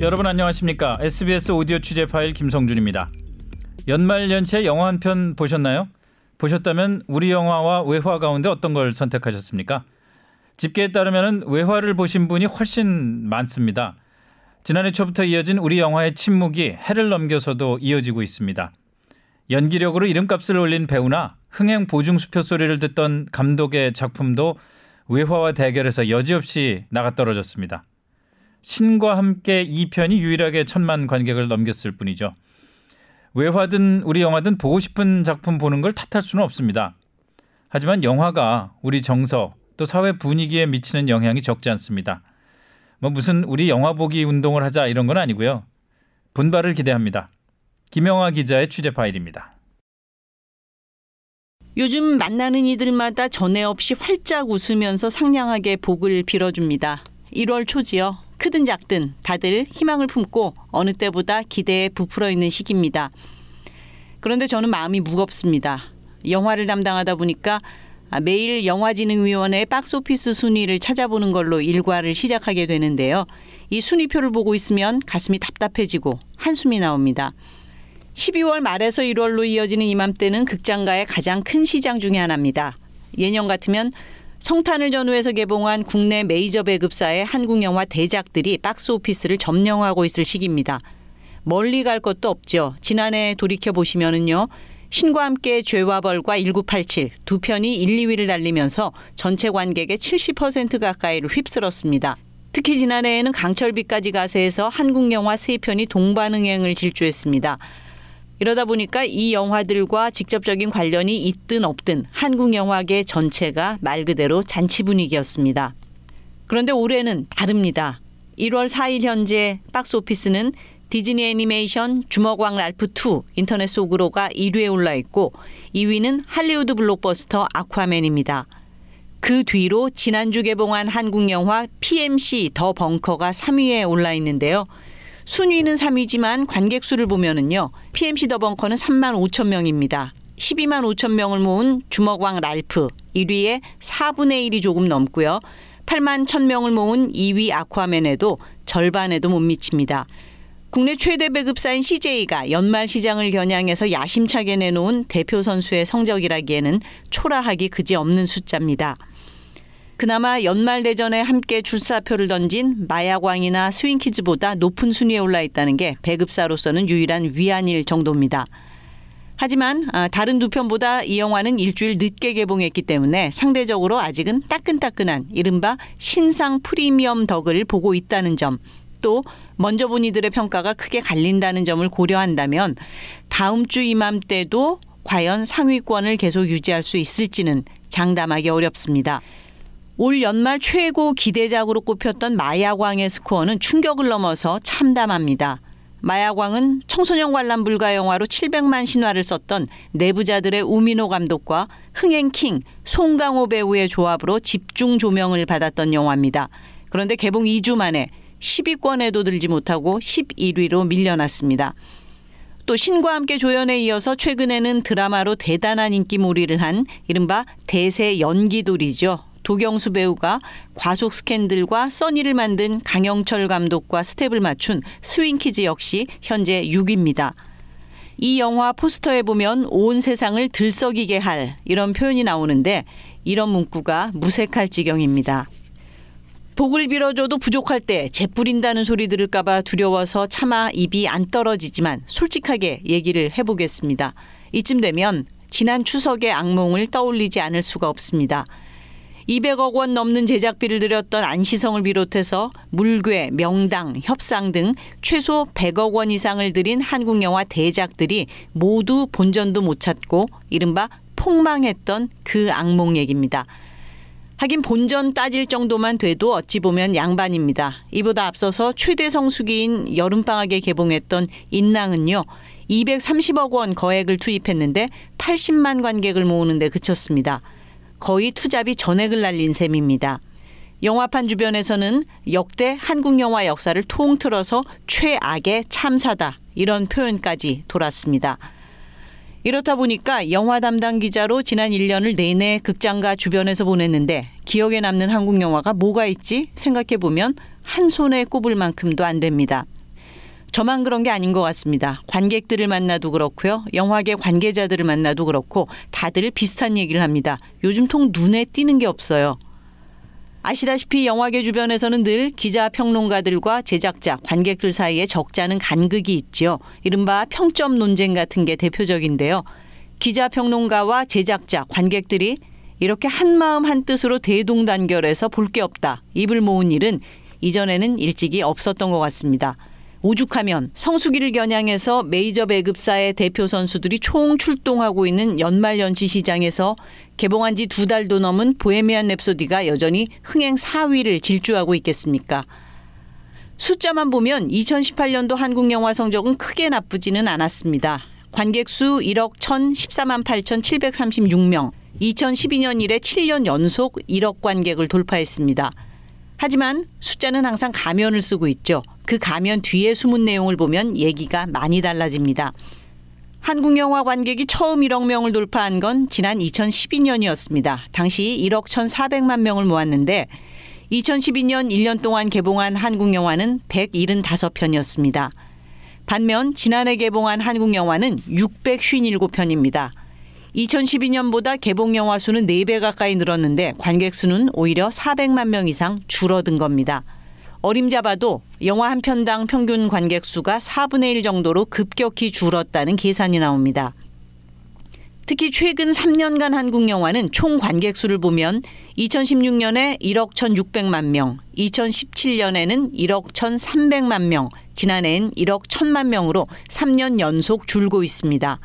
여러분 안녕하십니까? SBS 오디오 취재 파일 김성준입니다. 연말 연시에 영화 한 편 보셨나요? 보셨다면 우리 영화와 외화 가운데 어떤 걸 선택하셨습니까? 집계에 따르면 외화를 보신 분이 훨씬 많습니다. 지난해 초부터 이어진 우리 영화의 침묵이 해를 넘겨서도 이어지고 있습니다. 연기력으로 이름값을 올린 배우나 흥행 보증 수표 소리를 듣던 감독의 작품도 외화와 대결해서 여지없이 나가떨어졌습니다. 신과 함께 2편이 유일하게 천만 관객을 넘겼을 뿐이죠. 외화든 우리 영화든 보고 싶은 작품 보는 걸 탓할 수는 없습니다. 하지만 영화가 우리 정서 또 사회 분위기에 미치는 영향이 적지 않습니다. 뭐 무슨 우리 영화 보기 운동을 하자 이런 건 아니고요. 분발을 기대합니다. 김영화 기자의 취재 파일입니다. 요즘 만나는 이들마다 전에 없이 활짝 웃으면서 상냥하게 복을 빌어줍니다. 1월 초지요. 크든 작든 다들 희망을 품고 어느 때보다 기대에 부풀어 있는 시기입니다. 그런데 저는 마음이 무겁습니다. 영화를 담당하다 보니까 매일 영화진흥위원회 박스오피스 순위를 찾아보는 걸로 일과를 시작하게 되는데요. 이 순위표를 보고 있으면 가슴이 답답해지고 한숨이 나옵니다. 12월 말에서 1월로 이어지는 이맘때는 극장가의 가장 큰 시장 중의 하나입니다. 예년 같으면 성탄을 전후해서 개봉한 국내 메이저 배급사의 한국 영화 대작들이 박스 오피스를 점령하고 있을 시기입니다. 멀리 갈 것도 없죠. 지난해 돌이켜 보시면은요. 신과 함께 죄와 벌과 1987 두 편이 1, 2위를 달리면서 전체 관객의 70% 가까이를 휩쓸었습니다. 특히 지난해에는 강철비까지 가세해서 한국 영화 세 편이 동반응행을 질주했습니다. 이러다 보니까 이 영화들과 직접적인 관련이 있든 없든 한국 영화계 전체가 말 그대로 잔치 분위기였습니다. 그런데 올해는 다릅니다. 1월 4일 현재 박스 오피스는 디즈니 애니메이션 주먹왕 랄프 2 인터넷 속으로가 1위에 올라 있고 2위는 할리우드 블록버스터 아쿠아맨입니다. 그 뒤로 지난주 개봉한 한국 영화 PMC 더 벙커가 3위에 올라 있는데요. 순위는 3위지만 관객 수를 보면은요. PMC 더 벙커는 3만 5천 명입니다. 12만 5천 명을 모은 주먹왕 랄프 1위에 4분의 1이 조금 넘고요. 8만 1천 명을 모은 2위 아쿠아맨에도 절반에도 못 미칩니다. 국내 최대 배급사인 CJ가 연말 시장을 겨냥해서 야심차게 내놓은 대표 선수의 성적이라기에는 초라하기 그지없는 숫자입니다. 그나마 연말 대전에 함께 출사표를 던진 마야광이나 스윙키즈보다 높은 순위에 올라 있다는 게 배급사로서는 유일한 위안일 정도입니다. 하지만 아, 다른 두 편보다 이 영화는 일주일 늦게 개봉했기 때문에 상대적으로 아직은 따끈따끈한 이른바 신상 프리미엄 덕을 보고 있다는 점, 또 먼저 본 이들의 평가가 크게 갈린다는 점을 고려한다면 다음 주 이맘때도 과연 상위권을 계속 유지할 수 있을지는 장담하기 어렵습니다. 올 연말 최고 기대작으로 꼽혔던 마야광의 스코어는 충격을 넘어서 참담합니다. 마약왕은 청소년 관람 불가 영화로 700만 신화를 썼던 내부자들의 우민호 감독과 흥행킹 송강호 배우의 조합으로 집중 조명을 받았던 영화입니다. 그런데 개봉 2주 만에 10위권에도 들지 못하고 11위로 밀려났습니다. 또 신과 함께 조연에 이어서 최근에는 드라마로 대단한 인기몰이를 한 이른바 대세 연기돌이죠. 도경수 배우가 과속 스캔들과 써니를 만든 강형철 감독과 스텝을 맞춘 스윙키즈 역시 현재 6위입니다. 이 영화 포스터에 보면 온 세상을 들썩이게 할 이런 표현이 나오는데 이런 문구가 무색할 지경입니다. 복을 빌어줘도 부족할 때 재뿌린다는 소리 들을까봐 두려워서 차마 입이 안 떨어지지만 솔직하게 얘기를 해보겠습니다. 이쯤 되면 지난 추석의 악몽을 떠올리지 않을 수가 없습니다. 200억 원 넘는 제작비를 들였던 안시성을 비롯해서 물괴, 명당, 협상 등 최소 100억 원 이상을 들인 한국 영화 대작들이 모두 본전도 못 찾고 이른바 폭망했던 그 악몽 얘기입니다. 하긴 본전 따질 정도만 돼도 어찌 보면 양반입니다. 이보다 앞서서 최대 성수기인 여름방학에 개봉했던 인낭은요. 230억 원 거액을 투입했는데 80만 관객을 모으는데 그쳤습니다. 거의 투잡이 전액을 날린 셈입니다. 영화판 주변에서는 역대 한국 영화 역사를 통틀어서 최악의 참사다 이런 표현까지 돌았습니다. 이렇다 보니까 영화 담당 기자로 지난 1년을 내내 극장가 주변에서 보냈는데 기억에 남는 한국 영화가 뭐가 있지 생각해 보면 한 손에 꼽을 만큼도 안 됩니다. 저만 그런 게 아닌 것 같습니다. 관객들을 만나도 그렇고요. 영화계 관계자들을 만나도 그렇고 다들 비슷한 얘기를 합니다. 요즘 통 눈에 띄는 게 없어요. 아시다시피 영화계 주변에서는 늘 기자 평론가들과 제작자, 관객들 사이에 적잖은 간극이 있지요. 이른바 평점 논쟁 같은 게 대표적인데요. 기자 평론가와 제작자, 관객들이 이렇게 한 마음 한 뜻으로 대동단결해서 볼 게 없다. 입을 모은 일은 이전에는 일찍이 없었던 것 같습니다. 오죽하면 성수기를 겨냥해서 메이저 배급사의 대표 선수들이 총 출동하고 있는 연말연시 시장에서 개봉한 지 두 달도 넘은 보헤미안 랩소디가 여전히 흥행 4위를 질주하고 있겠습니까? 숫자만 보면 2018년도 한국 영화 성적은 크게 나쁘지는 않았습니다. 관객 수 1억 1,014만 8,736명. 2012년 이래 7년 연속 1억 관객을 돌파했습니다. 하지만 숫자는 항상 가면을 쓰고 있죠. 그 가면 뒤에 숨은 내용을 보면 얘기가 많이 달라집니다. 한국 영화 관객이 처음 1억 명을 돌파한 건 지난 2012년이었습니다. 당시 1억 1,400만 명을 모았는데 2012년 1년 동안 개봉한 한국 영화는 175편이었습니다. 반면 지난해 개봉한 한국 영화는 657편입니다. 2012년보다 개봉 영화 수는 4배 가까이 늘었는데 관객 수는 오히려 400만 명 이상 줄어든 겁니다. 어림잡아도 영화 한 편당 평균 관객 수가 4분의 1 정도로 급격히 줄었다는 계산이 나옵니다. 특히 최근 3년간 한국 영화는 총 관객 수를 보면 2016년에 1억 1,600만 명, 2017년에는 1억 1,300만 명, 지난해엔 1억 1,000만 명으로 3년 연속 줄고 있습니다.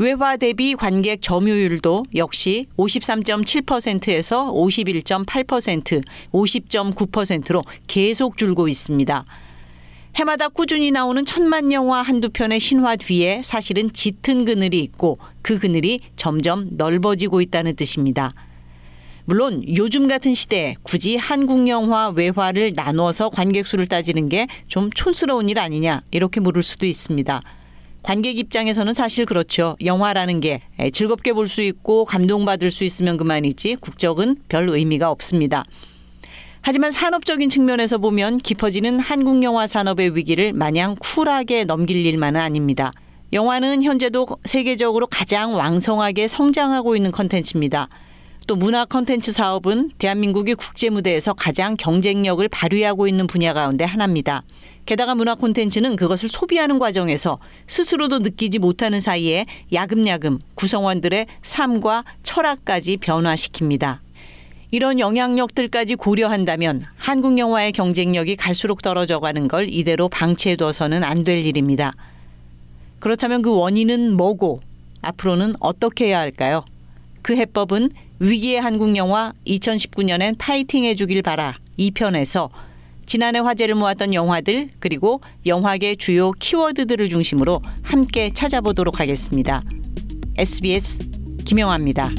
외화 대비 관객 점유율도 역시 53.7%에서 51.8%, 50.9%로 계속 줄고 있습니다. 해마다 꾸준히 나오는 천만 영화 한두 편의 신화 뒤에 사실은 짙은 그늘이 있고 그 그늘이 점점 넓어지고 있다는 뜻입니다. 물론 요즘 같은 시대에 굳이 한국 영화 외화를 나눠서 관객 수를 따지는 게 좀 촌스러운 일 아니냐 이렇게 물을 수도 있습니다. 관객 입장에서는 사실 그렇죠. 영화라는 게 즐겁게 볼 수 있고 감동받을 수 있으면 그만이지 국적은 별 의미가 없습니다. 하지만 산업적인 측면에서 보면 깊어지는 한국 영화 산업의 위기를 마냥 쿨하게 넘길 일만은 아닙니다. 영화는 현재도 세계적으로 가장 왕성하게 성장하고 있는 컨텐츠입니다. 또 문화 컨텐츠 사업은 대한민국이 국제 무대에서 가장 경쟁력을 발휘하고 있는 분야 가운데 하나입니다. 게다가 문화 콘텐츠는 그것을 소비하는 과정에서 스스로도 느끼지 못하는 사이에 야금야금 구성원들의 삶과 철학까지 변화시킵니다. 이런 영향력들까지 고려한다면 한국 영화의 경쟁력이 갈수록 떨어져 가는 걸 이대로 방치해둬서는 안 될 일입니다. 그렇다면 그 원인은 뭐고 앞으로는 어떻게 해야 할까요? 그 해법은 위기의 한국 영화 2019년엔 파이팅 해주길 바라 2편에서 지난해 화제를 모았던 영화들 그리고 영화계 주요 키워드들을 중심으로 함께 찾아보도록 하겠습니다. SBS 김영아입니다.